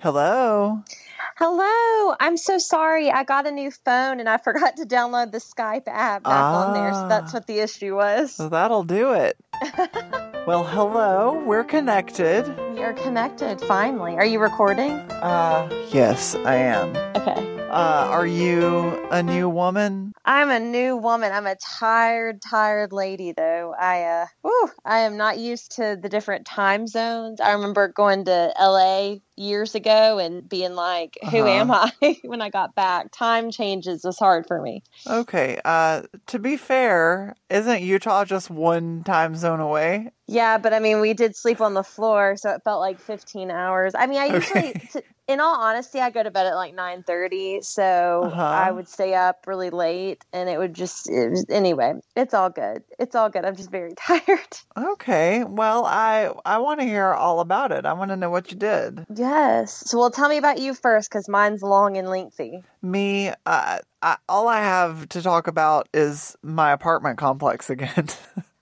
Hello. Hello. I'm so sorry. I got a new phone and I forgot to download the Skype app back on there. So that's Ah. what the issue was. So that'll do it. well, hello. We're connected. We are connected finally. Are you recording? Uh, yes, I am. Okay. Uh, are you a new woman? I'm a new woman. I'm a tired, tired lady though. I uh whew, I am not used to the different time zones. I remember going to LA years ago and being like, Who Uh-huh. am I when I got back? Time changes was hard for me. Okay. Uh, to be fair, isn't Utah just one time zone away? Yeah, but I mean, we did sleep on the floor, so it felt like 15 hours. I mean, I usually, Okay. t- in all honesty, I go to bed at like 9:30, so Uh-huh. I would stay up really late, and it would just, it was, anyway. It's all good. It's all good. I'm just very tired. Okay. Well, I I want to hear all about it. I want to know what you did. Yes. So, well, tell me about you first, because mine's long and lengthy. Me, uh, I, all I have to talk about is my apartment complex again.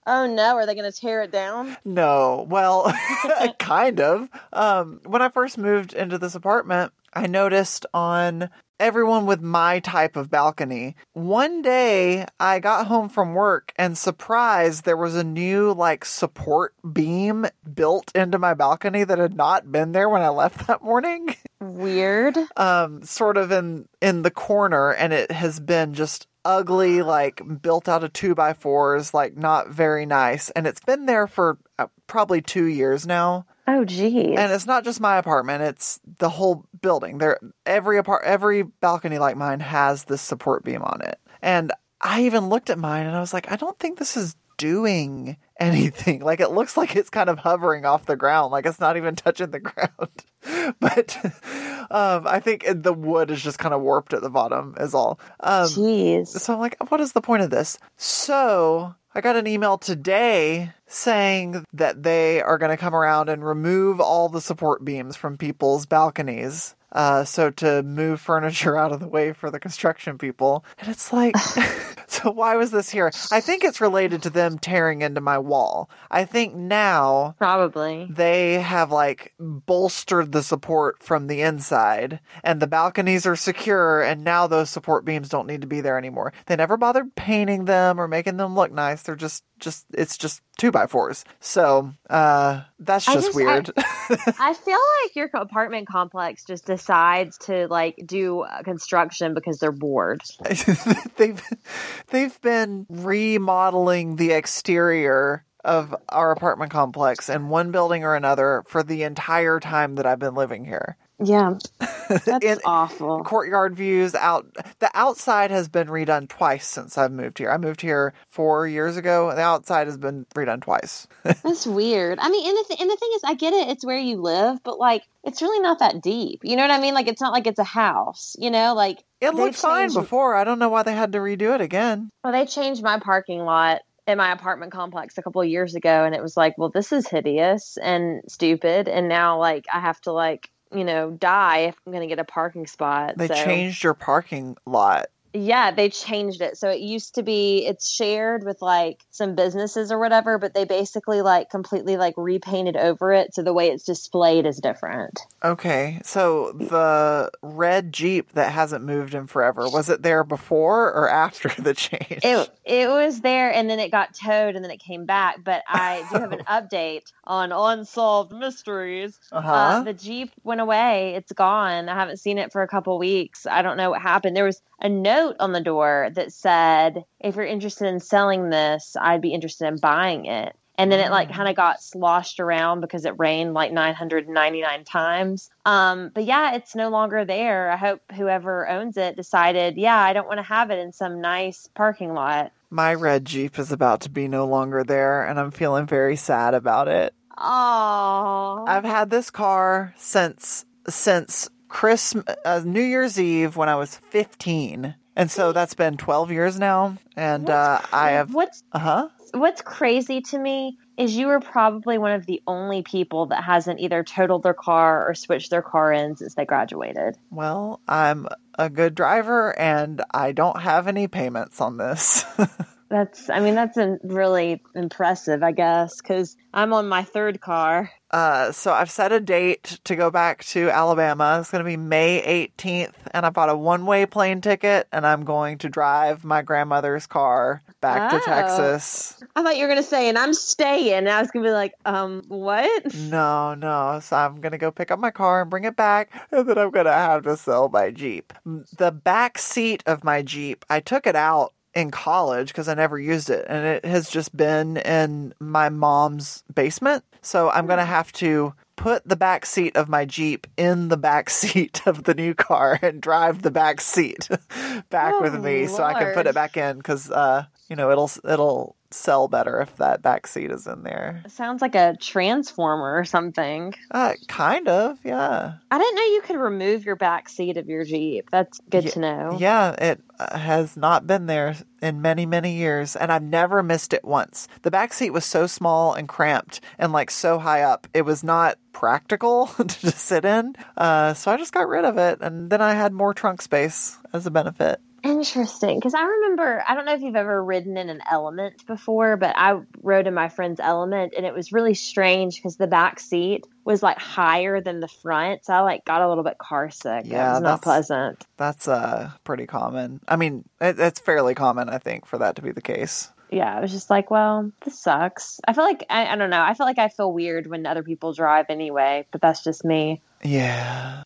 Oh no, are they going to tear it down? No, well, kind of. Um, when I first moved into this apartment, I noticed on everyone with my type of balcony. One day I got home from work and surprised there was a new like support beam built into my balcony that had not been there when I left that morning. Weird. um sort of in in the corner and it has been just ugly like built out of two by fours like not very nice and it's been there for uh, probably two years now Oh, geez. and it's not just my apartment it's the whole building there every apart every balcony like mine has this support beam on it and i even looked at mine and i was like i don't think this is doing anything like it looks like it's kind of hovering off the ground like it's not even touching the ground but um i think the wood is just kind of warped at the bottom is all um Jeez. so I'm like, what is the point of this? So I got an email today saying that they are going to come around and remove all the support beams from people's balconies. Uh, so to move furniture out of the way for the construction people. And it's like, so why was this here? I think it's related to them tearing into my wall. I think now Probably. they have like bolstered the support from the inside and the balconies are secure and now those support beams don't need to be there anymore they never bothered painting them or making them look nice they're just just it's just two by fours. So uh that's just, just- weird. I feel like your apartment complex just decides to like do uh, construction because they're bored. they've they've been remodeling the exterior of our apartment complex in one building or another for the entire time that I've been living here Yeah, that's In- awful. courtyard views out the outside has been redone twice since I've moved here. I moved here 4 years ago. The outside has been redone twice. That's weird. I mean, and the th- and the thing is, I get it; it's where you live, but like, it's really not that deep. You know what I mean? Like, it's not like it's a house. You know, like It they looked fine before. I don't know why they had to redo it again. Well, they changed my parking lot in my apartment complex a couple of years ago, and it was like, well, this is hideous and stupid, and now like I have to like you know die if I'm going to get a parking spot. They so. changed your parking lot. Yeah, they changed it. So it used to be it's shared with like some businesses or whatever, but they basically like completely like repainted over it so the way it's displayed is different. Okay, so the red Jeep that hasn't moved in forever, was it there before or after the change? It it was there and then it got towed and then it came back, but I do have an update on unsolved mysteries. uh-huh. Uh, the Jeep went away. It's gone. I haven't seen it for a couple weeks. I don't know what happened. There was a note on the door that said, if you're interested in selling this, I'd be interested in buying it. And then it like Mm. kind of got sloshed around because it rained like 999 times. Um, but yeah, it's no longer there. I hope whoever owns it decided, yeah, I don't want to have it in some nice parking lot. My red Jeep is about to be no longer there, and I'm feeling very sad about it. Oh, I've had this car since since Christmas, uh, New Year's Eve when I was 15, and so that's been 12 years now. And uh, I have, what's uh huh. what's crazy to me is you were probably one of the only people that hasn't either totaled their car or switched their car in since they graduated. Well, I'm a good driver, and I don't have any payments on this. That's, I mean, that's really impressive, I guess, because I'm on my third car. Uh, so I've set a date to go back to Alabama. It's going to be May 18th, and I bought a one-way plane ticket, and I'm going to drive my grandmother's car back Oh. to Texas. I thought you were going to say, and I'm staying. And I was going to be like, um, what? No, no. So I'm going to go pick up my car and bring it back, and then I'm going to have to sell my Jeep. The back seat of my Jeep, I took it out in college because I never used it, and it has just been in my mom's basement. So I'm going to have to put the back seat of my Jeep in the back seat of the new car and drive the back seat back Oh, with me so I can put it back in because uh, you know it'll it'll sell better if that back seat is in there. Sounds like a transformer or something. Uh, kind of, yeah. I didn't know you could remove your back seat of your Jeep. That's good Ye- to know. Yeah, it uh, has not been there in many, many years, and I've never missed it once. The back seat was so small and cramped and like so high up, it was not practical to just sit in. Uh, so I just got rid of it, and then I had more trunk space as a benefit. Interesting. Because I remember, I don't know if you've ever ridden in an element before, but I rode in my friend's element and it was really strange because the back seat was like higher than the front. So I like got a little bit car sick. Yeah, it was not pleasant. That's uh pretty common. I mean, it, it's fairly common, I think, for that to be the case. Yeah, I was just like, well, this sucks. I feel like, I, I don't know. I feel like I feel weird when other people drive anyway, but that's just me. Yeah.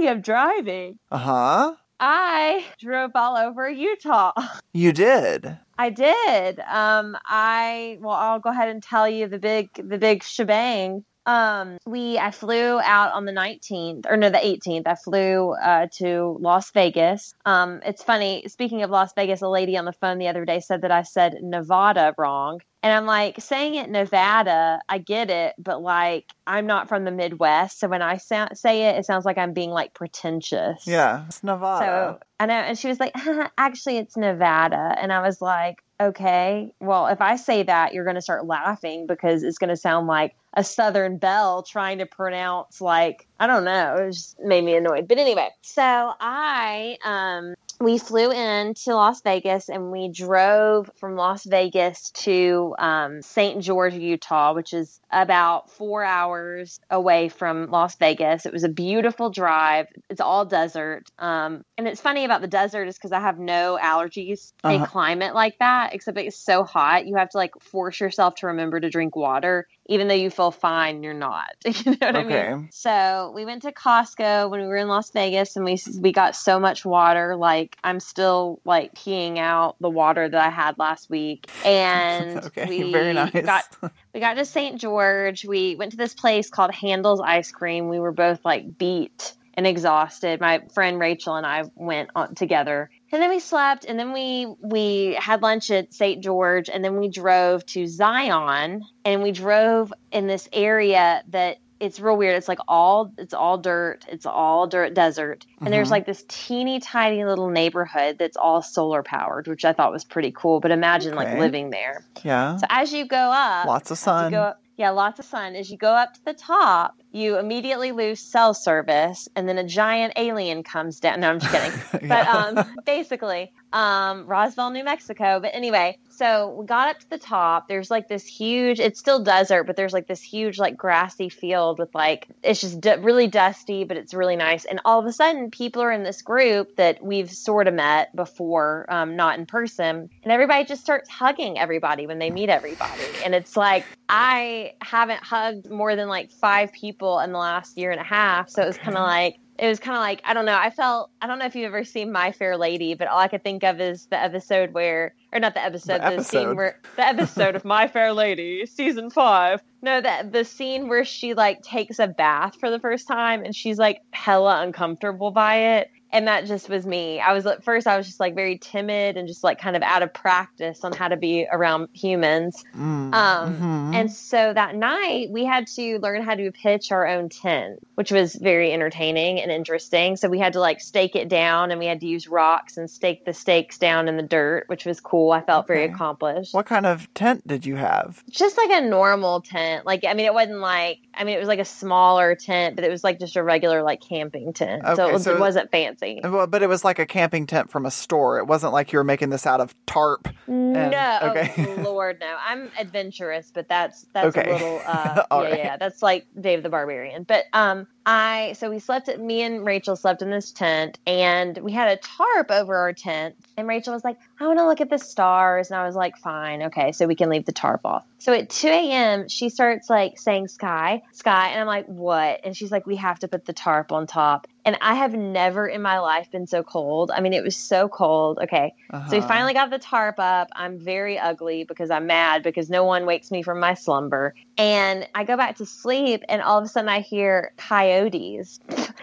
Speaking of driving, Uh huh. I drove all over Utah. You did. I did. Um, I well, I'll go ahead and tell you the big the big shebang. Um, we I flew out on the 19th or no the 18th. I flew uh, to Las Vegas. Um, it's funny. Speaking of Las Vegas, a lady on the phone the other day said that I said Nevada wrong. And I'm like, saying it Nevada, I get it, but like, I'm not from the Midwest. So when I sa- say it, it sounds like I'm being like pretentious. Yeah. It's Nevada. So I know, and she was like, "Actually, it's Nevada," and I was like, "Okay, well, if I say that, you're going to start laughing because it's going to sound like a Southern belle trying to pronounce like I don't know." It just made me annoyed. But anyway, so I um we flew in to Las Vegas and we drove from Las Vegas to um, St. George, Utah, which is about four hours away from Las Vegas. It was a beautiful drive. It's all desert. Um, and it's funny about the desert is because I have no allergies in Uh-huh. a climate like that, except it's so hot. You have to like force yourself to remember to drink water, even though you feel fine, you're not. you know what I mean? So we went to Costco when we were in Las Vegas, and we we got so much water. Like I'm still like peeing out the water that I had last week, and okay. we Very nice. got we got to St. George. We went to this place called Handel's Ice Cream. We were both like beat and exhausted. My friend Rachel and I went on together. And then we slept and then we we had lunch at St. George and then we drove to Zion and we drove in this area that it's real weird. It's like all it's all dirt. It's all dirt desert. And there's Mhm. like this teeny tiny little neighborhood that's all solar powered, which I thought was pretty cool. But imagine like living there. yeah. So as you go up, Lots of sun. yeah, lots of sun. As you go up to the top, you immediately lose cell service, and then a giant alien comes down. No, I'm just kidding. But um, basically, um, Roswell, New Mexico. But anyway, so we got up to the top. There's like this huge. It's still desert, but there's like this huge, like grassy field with like it's just d- really dusty, but it's really nice. And all of a sudden, people are in this group that we've sort of met before, um, not in person, and everybody just starts hugging everybody when they meet everybody. And it's like I haven't hugged more than like five people in the last year and a half, so it was kind of like it was kind of like I don't know. I felt I don't know if you've ever seen My Fair Lady, but all I could think of is the episode where, or not the episode, The the, scene where the episode of My Fair Lady, season five. No, that the scene where she like takes a bath for the first time and she's like hella uncomfortable by it. And that just was me. I was at first, I was just like very timid and just like kind of out of practice on how to be around humans. Mm, Um, mhm. And so that night we had to learn how to pitch our own tent, which was very entertaining and interesting. So we had to like stake it down and we had to use rocks and stake the stakes down in the dirt, which was cool. I felt very accomplished. what kind of tent did you have? Just like a normal tent. Like, I mean, it wasn't like, I mean, it was like a smaller tent, but it was like just a regular like camping tent. so it, was, so- it wasn't fancy. Well, but it was like a camping tent from a store. It wasn't like you were making this out of tarp. And- no, okay. oh, Lord, no. I'm adventurous, but that's that's Okay. a little uh yeah, right. yeah. That's like Dave the Barbarian. But um I so we slept at me and Rachel slept in this tent and we had a tarp over our tent and Rachel was like, I want to look at the stars and I was like, Fine, okay, so we can leave the tarp off. So at two AM she starts like saying Skye, Skye, and I'm like, What? And she's like, We have to put the tarp on top. And I have never in my life been so cold. I mean, it was so cold. Okay. So we Uh-huh. finally got the tarp up. I'm very ugly because I'm mad because no one wakes me from my slumber. And I go back to sleep, and all of a sudden I hear coyotes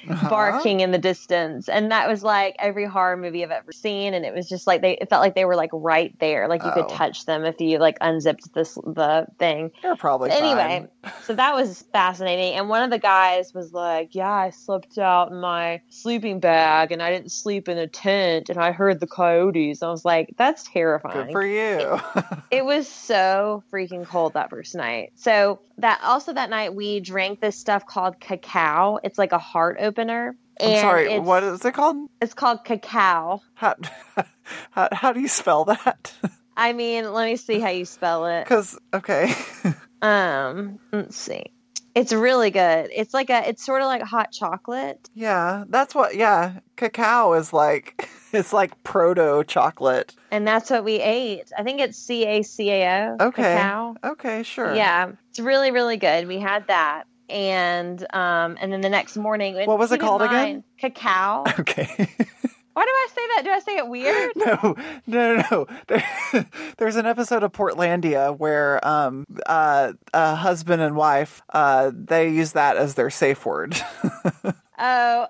Uh-huh. barking in the distance. And that was like every horror movie I've ever seen. And it was just like they, it felt like they were like right there. Like you Oh. could touch them if you like unzipped this, the thing. You're probably Anyway, so that was fascinating. And one of the guys was like, Yeah, I slipped out in my sleeping bag and I didn't sleep in a tent and I heard the coyotes. I was like, That's terrifying. Good for you. it was so freaking cold that first night. So that also that night we drank this stuff called cacao. It's like a heart opener. I'm sorry. What is it called? it's called cacao. How, how, how do you spell that? I mean, let me see how you spell it. Because okay, Um, let's see. It's really good. It's like a it's sort of like hot chocolate. yeah, that's what. Yeah, cacao is like it's like proto chocolate. And that's what we ate. I think it's C A C A O. Okay. Cacao. Okay, sure. Yeah. It's really, really good. We had that. And um and then the next morning What was it called again? Cacao. Okay. Why do I say that? Do I say it weird? no, no, no, no. There, there's an episode of Portlandia where um uh a husband and wife uh they use that as their safe word. Oh,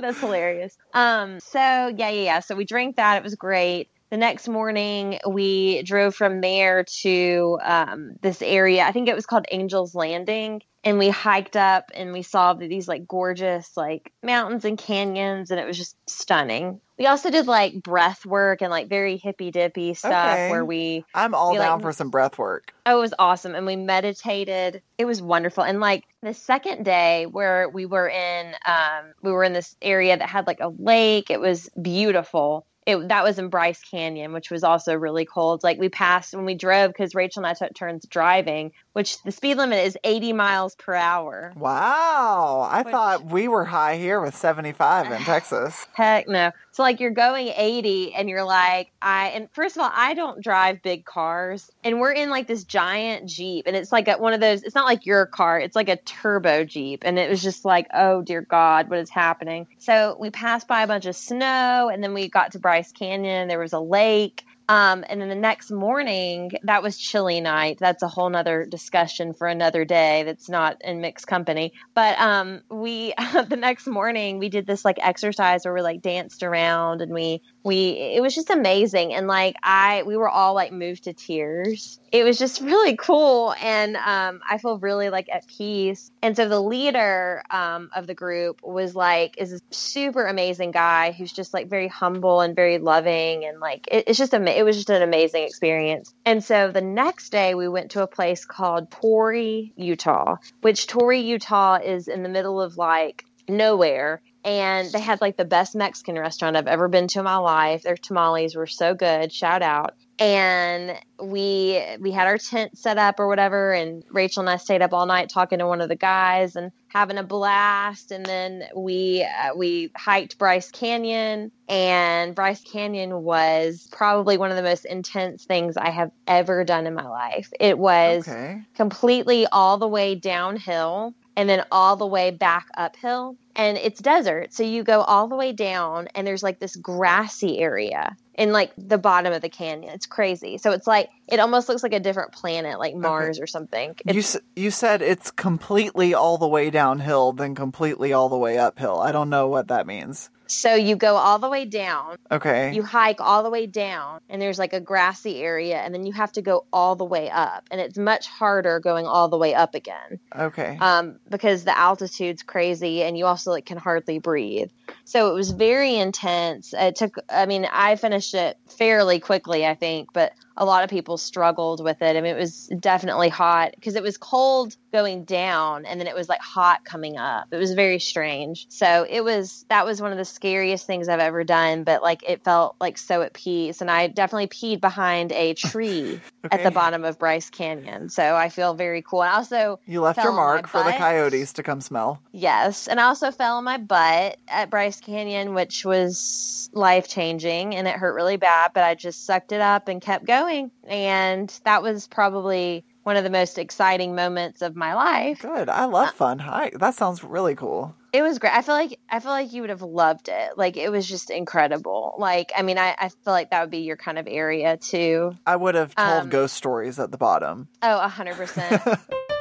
that's hilarious. Um, so yeah, yeah, yeah. So we drank that. It was great. The next morning, we drove from there to um, this area. I think it was called Angel's Landing, and we hiked up and we saw these like gorgeous like mountains and canyons, and it was just stunning. We also did like breath work and like very hippy dippy stuff Okay. where we I'm all like- down for some breath work. Oh, it was awesome. And we meditated. It was wonderful. And like the second day where we were in um we were in this area that had like a lake. It was beautiful. It that was in Bryce Canyon, which was also really cold. Like we passed when we drove because Rachel and I took turns driving, which the speed limit is 80 miles per hour. Wow, I Which- thought we were high here with 75 in Texas. Heck no. So like you're going 80 and you're like I and first of all I don't drive big cars and we're in like this giant Jeep and it's like a, one of those it's not like your car it's like a turbo Jeep and it was just like oh dear god what is happening. So we passed by a bunch of snow and then we got to Bryce Canyon there was a lake um, and then the next morning, that was chilly night. That's a whole nother discussion for another day. That's not in mixed company. But um, we the next morning we did this like exercise where we like danced around and we we it was just amazing. And like I we were all like moved to tears. It was just really cool, and um, I feel really like at peace. And so the leader um, of the group was like is a super amazing guy who's just like very humble and very loving, and like it, it's just ama- it was just an amazing experience. And so the next day we went to a place called Torrey, Utah, which Torrey, Utah is in the middle of like nowhere. And they had like the best Mexican restaurant I've ever been to in my life. Their tamales were so good. Shout out and we we had our tent set up or whatever and rachel and i stayed up all night talking to one of the guys and having a blast and then we uh, we hiked bryce canyon and bryce canyon was probably one of the most intense things i have ever done in my life it was Okay. completely all the way downhill and then all the way back uphill. And it's desert. So you go all the way down and there's like this grassy area in like the bottom of the canyon. It's crazy. So it's like it almost looks like a different planet, like Mars or something. It's, You you said it's completely all the way downhill, then completely all the way uphill. I don't know what that means. So you go all the way down, Okay. you hike all the way down, and there's like a grassy area, and then you have to go all the way up. And it's much harder going all the way up again. okay. um, because the altitude's crazy and you also like can hardly breathe. So it was very intense. It took, I mean, I finished it fairly quickly, I think, but a lot of people struggled with it. I mean, it was definitely hot because it was cold going down and then it was like hot coming up. It was very strange. So it was that was one of the scariest things I've ever done, but like it felt like so at peace. And I definitely peed behind a tree at the bottom of Bryce Canyon. So I feel very cool. And also You left your mark for the coyotes to come smell. Yes, and I also fell on my butt at Bryce Canyon, which was life changing and it hurt really bad, but I just sucked it up and kept going. And that was probably one of the most exciting moments of my life. Good. I love fun hike. That sounds really cool. It was great. I feel like I feel like you would have loved it. Like it was just incredible. Like I mean, I, I feel like that would be your kind of area too. I would have told Um, ghost stories at the bottom. Oh, a hundred percent.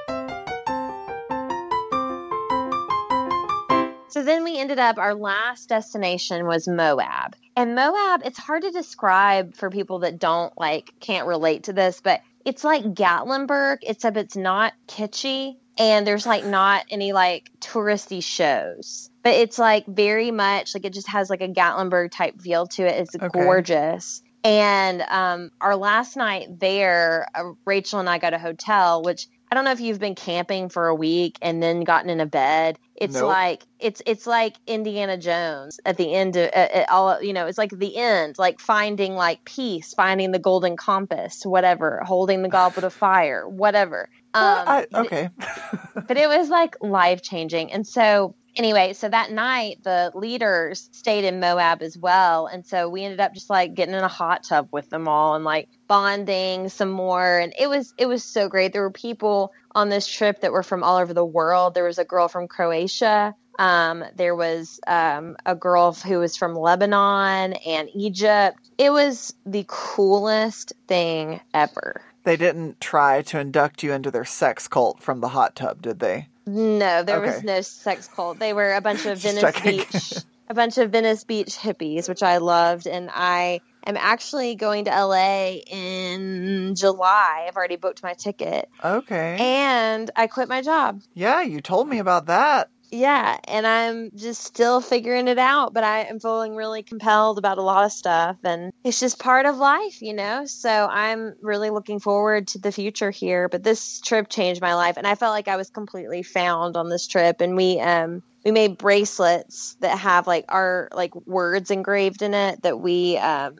So then we ended up, our last destination was Moab. And Moab, it's hard to describe for people that don't like, can't relate to this, but it's like Gatlinburg, except it's not kitschy and there's like not any like touristy shows. But it's like very much like it just has like a Gatlinburg type feel to it. It's Okay. gorgeous. And um, our last night there, uh, Rachel and I got a hotel, which I don't know if you've been camping for a week and then gotten in a bed. It's Nope. like it's it's like Indiana Jones at the end of uh, all. You know, it's like the end, like finding like peace, finding the golden compass, whatever, holding the goblet of fire, whatever. Um, I, okay. but it was like life changing. And so, anyway, so that night the leaders stayed in Moab as well. And so we ended up just like getting in a hot tub with them all and like bonding some more. And it was, it was so great. There were people on this trip that were from all over the world. There was a girl from Croatia. Um, there was um, a girl who was from Lebanon and Egypt. It was the coolest thing ever. They didn't try to induct you into their sex cult from the hot tub, did they? No, there was no sex cult. They were a bunch of Venice. Beach, a bunch of Venice Beach hippies, which I loved. And I am actually going to LA in July. I've already booked my ticket, Okay. and I quit my job. yeah, you told me about that. Yeah, and I'm just still figuring it out, but I am feeling really compelled about a lot of stuff, and it's just part of life, you know? So I'm really looking forward to the future here. But this trip changed my life, and I felt like I was completely found on this trip. And we, um, we made bracelets that have like our like words engraved in it that we um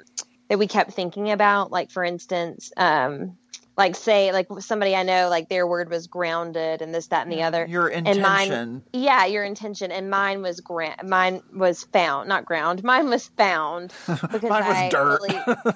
that we kept thinking about like for instance um like say like somebody i know like their word was grounded and this that and the other Your intention. mine yeah your intention and mine was grant mine was found not ground mine was found because Mine was I dirt.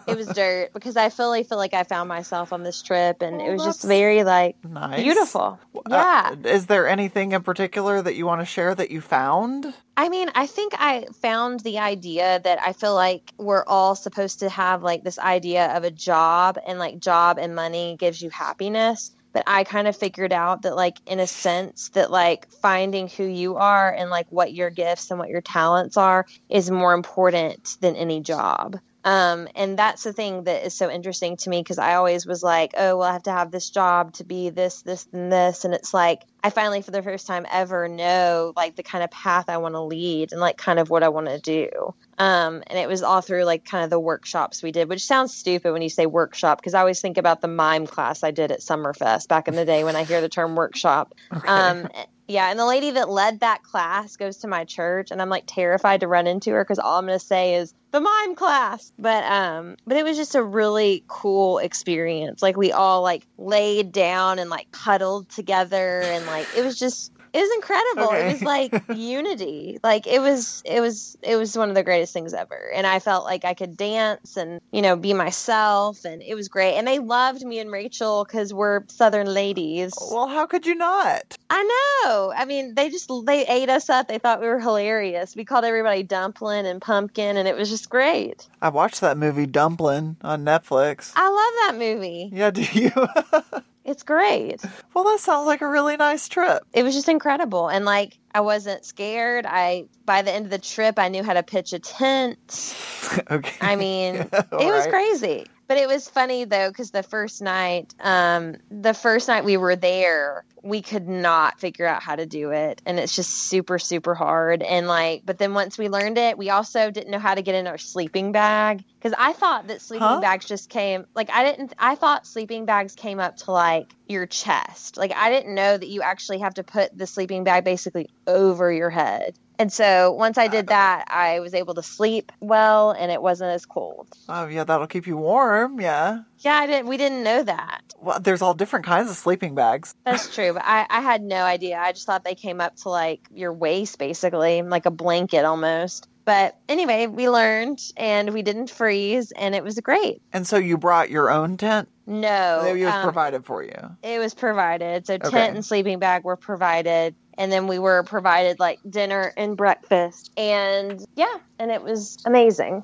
it was dirt because i fully feel like i found myself on this trip and Oh, it was just very like nice. beautiful Uh, yeah is there anything in particular that you want to share that you found? I mean, I think I found the idea that I feel like we're all supposed to have like this idea of a job and like job and money gives you happiness. But I kind of figured out that, like, in a sense, that like finding who you are and like what your gifts and what your talents are is more important than any job. Um, and that's the thing that is so interesting to me because I always was like, oh, well, I have to have this job to be this, this, and this. And it's like, I finally, for the first time ever, know like the kind of path I want to lead and like kind of what I want to do. Um, and it was all through like kind of the workshops we did, which sounds stupid when you say workshop because I always think about the mime class I did at Summerfest back in the day when I hear the term workshop. Um, yeah, and the lady that led that class goes to my church, and I'm like terrified to run into her because all I'm going to say is the mime class. But um, but it was just a really cool experience. Like we all like laid down and like cuddled together, and like it was just it was incredible. Okay. It was like unity. Like it was it was it was one of the greatest things ever. And I felt like I could dance and you know be myself, and it was great. And they loved me and Rachel because we're Southern ladies. Well, how could you not? I know. I mean, they just they ate us up. They thought we were hilarious. We called everybody dumpling and pumpkin, and it was just great. I watched that movie Dumplin' on Netflix. I love that movie. Yeah, do you? It's great. well, that sounds like a really nice trip. It was just incredible, and like I wasn't scared. I by the end of the trip, I knew how to pitch a tent. okay. I mean, it was right. crazy. But it was funny though, because the first night, um, the first night we were there, we could not figure out how to do it. And it's just super, super hard. And like, but then once we learned it, we also didn't know how to get in our sleeping bag. Cause I thought that sleeping Huh? bags just came, like, I didn't, I thought sleeping bags came up to like your chest. Like, I didn't know that you actually have to put the sleeping bag basically over your head. And so once I did that, I was able to sleep well and it wasn't as cold. Oh, yeah, that'll keep you warm. Yeah. Yeah, I didn't, we didn't know that. Well, there's all different kinds of sleeping bags. That's true, but I, I had no idea. I just thought they came up to like your waist, basically, like a blanket almost. But anyway, we learned and we didn't freeze, and it was great. And so you brought your own tent? No, it was um, provided for you. it was provided. So tent and sleeping bag were provided, and then we were provided like dinner and breakfast, and yeah, and it was amazing.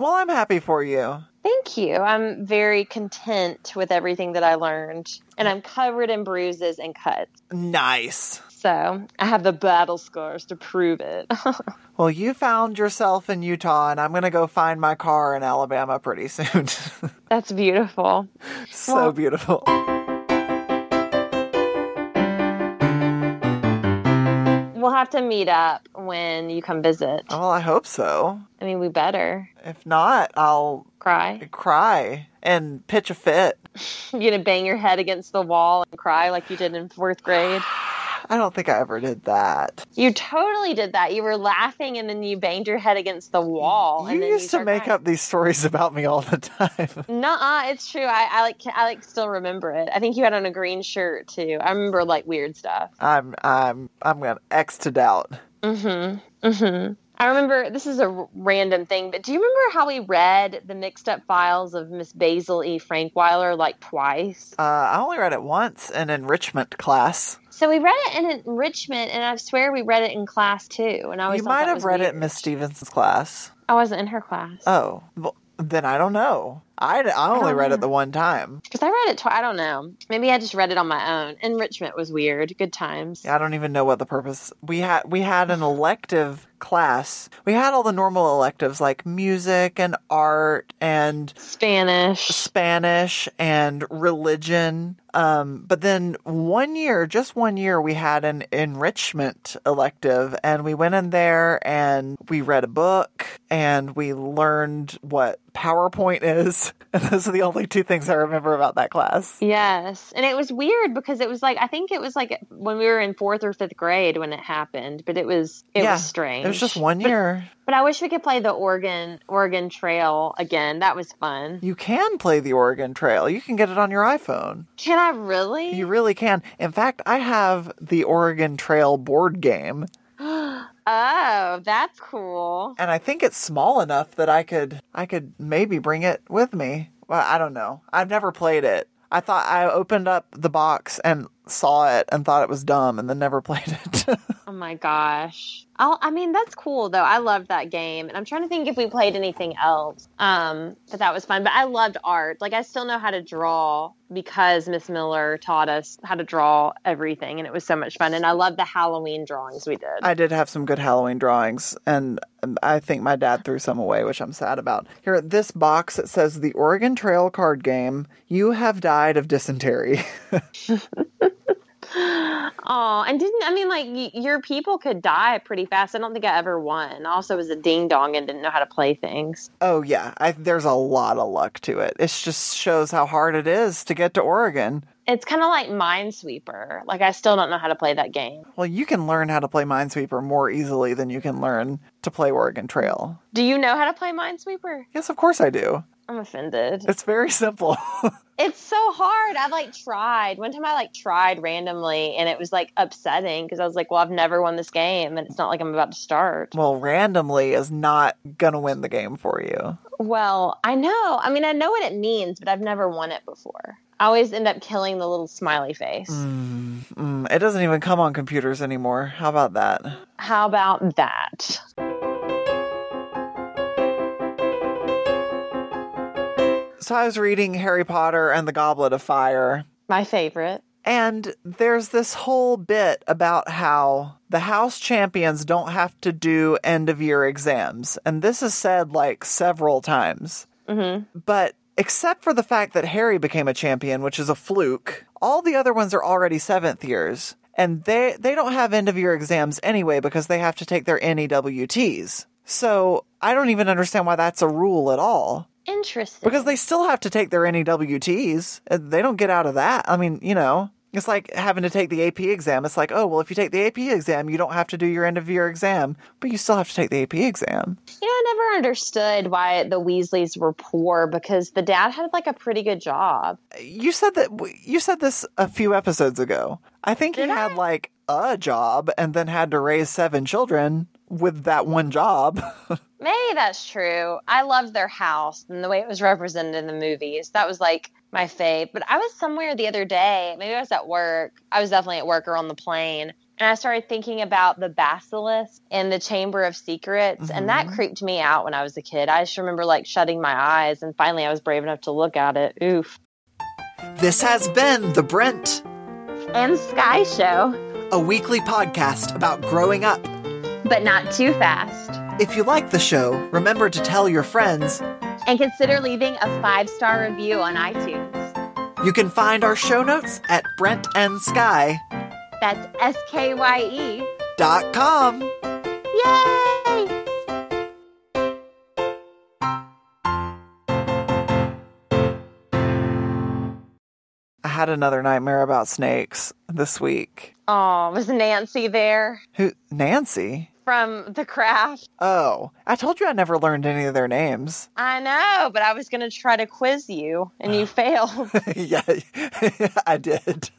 Well, I'm happy for you. Thank you. I'm very content with everything that I learned, and I'm covered in bruises and cuts. Nice. So I have the battle scars to prove it. Well, you found yourself in Utah, and I'm going to go find my car in Alabama pretty soon. That's beautiful. so Well- beautiful. Have to meet up when you come visit. Well, I hope so. I mean, we better If not, I'll cry. cry and pitch a fit. You're gonna bang your head against the wall and cry like you did in fourth grade. I don't think I ever did that. You totally did that. You were laughing and then you banged your head against the wall. You and then used to make crying. up these stories about me all the time. Nuh-uh, it's true. I, I like I like still remember it. I think you had on a green shirt too. I remember like weird stuff. I'm I'm I'm gonna X to doubt. Mm-hmm. Mm-hmm. I remember this is a random thing, but do you remember how we read the mixed up files of Miss Basil E. Frankweiler like twice? Uh, I only read it once in enrichment class. So we read it in enrichment, and I swear we read it in class too. And I always You might have read it in Miss Stevenson's class. I wasn't in her class Oh, well, then I don't know. I, I only don't read know. it the one time. because I read it twice. I don't know. Maybe I just read it on my own. Enrichment was weird. Good times. Yeah, I don't even know what the purpose. We had we had an elective class. We had all the normal electives like music and art and Spanish. Spanish and religion. Um, but then one year, just one year, we had an enrichment elective, and we went in there and we read a book and we learned what PowerPoint is. And those are the only two things I remember about that class. Yes, and it was weird because it was like I think it was like when we were in fourth or fifth grade when it happened, but it was it Yeah, was strange. It was just one But- year. But I wish we could play the Oregon Oregon Trail again. That was fun. You can play the Oregon Trail. You can get it on your iPhone. Can I really? You really can. In fact, I have the Oregon Trail board game, oh, that's cool. and I think it's small enough that I could I could maybe bring it with me. Well, I don't know. I've never played it. I thought I opened up the box and saw it and thought it was dumb and then never played it. Oh my gosh. I'll, I mean, that's cool though. I loved that game, and I'm trying to think if we played anything else. Um, but that was fun. But I loved art. Like I still know how to draw because Miss Miller taught us how to draw everything, and it was so much fun. And I love the Halloween drawings we did. I did have some good Halloween drawings, and um, I think my dad threw some away, which I'm sad about. Here, at this box, it says the Oregon Trail card game. You have died of dysentery. Oh, and didn't I mean like y- your people could die pretty fast? I don't think I ever won. Also was a ding dong and didn't know how to play things. oh yeah, I, there's a lot of luck to it. It just shows how hard it is to get to Oregon. It's kind of like Minesweeper. Like I still don't know how to play that game. Well, you can learn how to play Minesweeper more easily than you can learn to play Oregon Trail. Do you know how to play Minesweeper? Yes, of course I do. I'm offended. It's very simple. It's so hard. I've like tried. One time I like tried randomly and it was like upsetting because I was like, well, I've never won this game and it's not like I'm about to start. well, randomly is not gonna win the game for you. Well, I know. I mean, I know what it means, but I've never won it before. I always end up killing the little smiley face. Mm, mm, it doesn't even come on computers anymore. How about that? How about that? So I was reading Harry Potter and the Goblet of Fire, My favorite. and there's this whole bit about how the house champions don't have to do end of year exams. And this is said like several times. hmm But except for the fact that Harry became a champion, which is a fluke. All the other ones are already seventh years, and they they don't have end of year exams anyway because they have to take their NEWTs. So I don't even understand why that's a rule at all. Interesting. Because they still have to take their NEWTs. and uh, They don't get out of that. I mean, you know, it's like having to take the AP exam. It's like, oh, well, if you take the AP exam, you don't have to do your end of year exam, but you still have to take the AP exam. You know, I never understood why the Weasleys were poor because the dad had like a pretty good job. You said that you said this a few episodes ago. I think he Did had like a job and then had to raise seven children with that one job. Maybe that's true. I loved their house and the way it was represented in the movies. That was like my fave. But I was somewhere the other day. Maybe I was at work. I was definitely at work or on the plane. And I started thinking about the basilisk in the Chamber of Secrets. And that mm-hmm. creeped me out when I was a kid. I just remember like shutting my eyes. And finally, I was brave enough to look at it. Oof. this has been The Brent, And Skye Show, a weekly podcast about growing up. But not too fast. If you like the show, remember to tell your friends. And consider leaving a five star review on iTunes. You can find our show notes at BrentandSkye.com. That's S K Y E. dot com. Yay! I had another nightmare about snakes this week. Oh, was Nancy there Who? Nancy? From The Craft? Oh, I told you I never learned any of their names. I know, but I was going to try to quiz you and you failed. yeah, I did.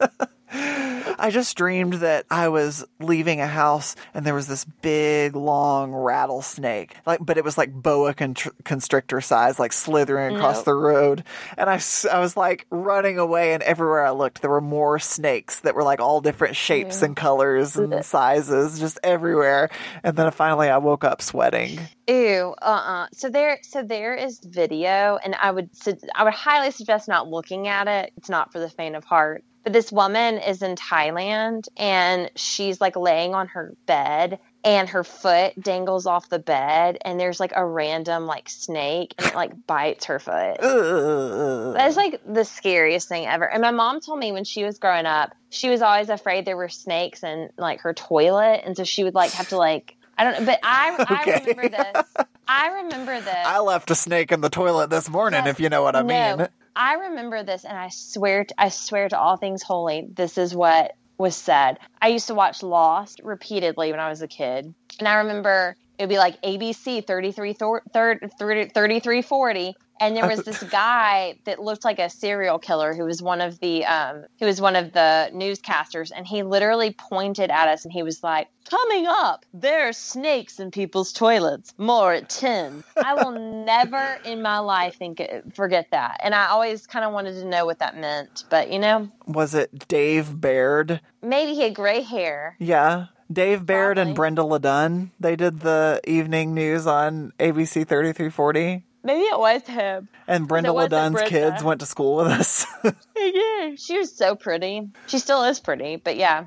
I just dreamed that I was leaving a house and there was this big, long rattlesnake, like, but it was like boa constrictor size, like slithering across the road. And I, I was like running away, and everywhere I looked, there were more snakes that were like all different shapes and colors and sizes, just everywhere. And then finally, I woke up sweating. Ew, uh-uh. So there, so there is video, and I would, I would highly suggest not looking at it. It's not for the faint of heart. But this woman is in Thailand, and she's like laying on her bed, and her foot dangles off the bed, and there's like a random like snake, and it like bites her foot. That's like the scariest thing ever. And my mom told me when she was growing up, she was always afraid there were snakes in like her toilet, and so she would like have to like I don't know. But I Okay. I remember this. I remember this. I left a snake in the toilet this morning, if you know what I No, mean. I remember this, and I swear, to, I swear to all things holy, this is what was said. I used to watch Lost repeatedly when I was a kid, and I remember it would be like ABC 33 thir- thir- 30 3340 and there was this guy that looked like a serial killer who was one of the um who was one of the newscasters and he literally pointed at us and he was like coming up there are snakes in people's toilets more at 10 i will never in my life think forget that and i always kind of wanted to know what that meant but you know Was it Dave Baird? maybe he had gray hair Yeah. Dave Baird and Brenda Ladun. They did the evening news on ABC 3340. Maybe it was him And Brenda Brenda. kids went to school with us. yeah she was so pretty she still is pretty but yeah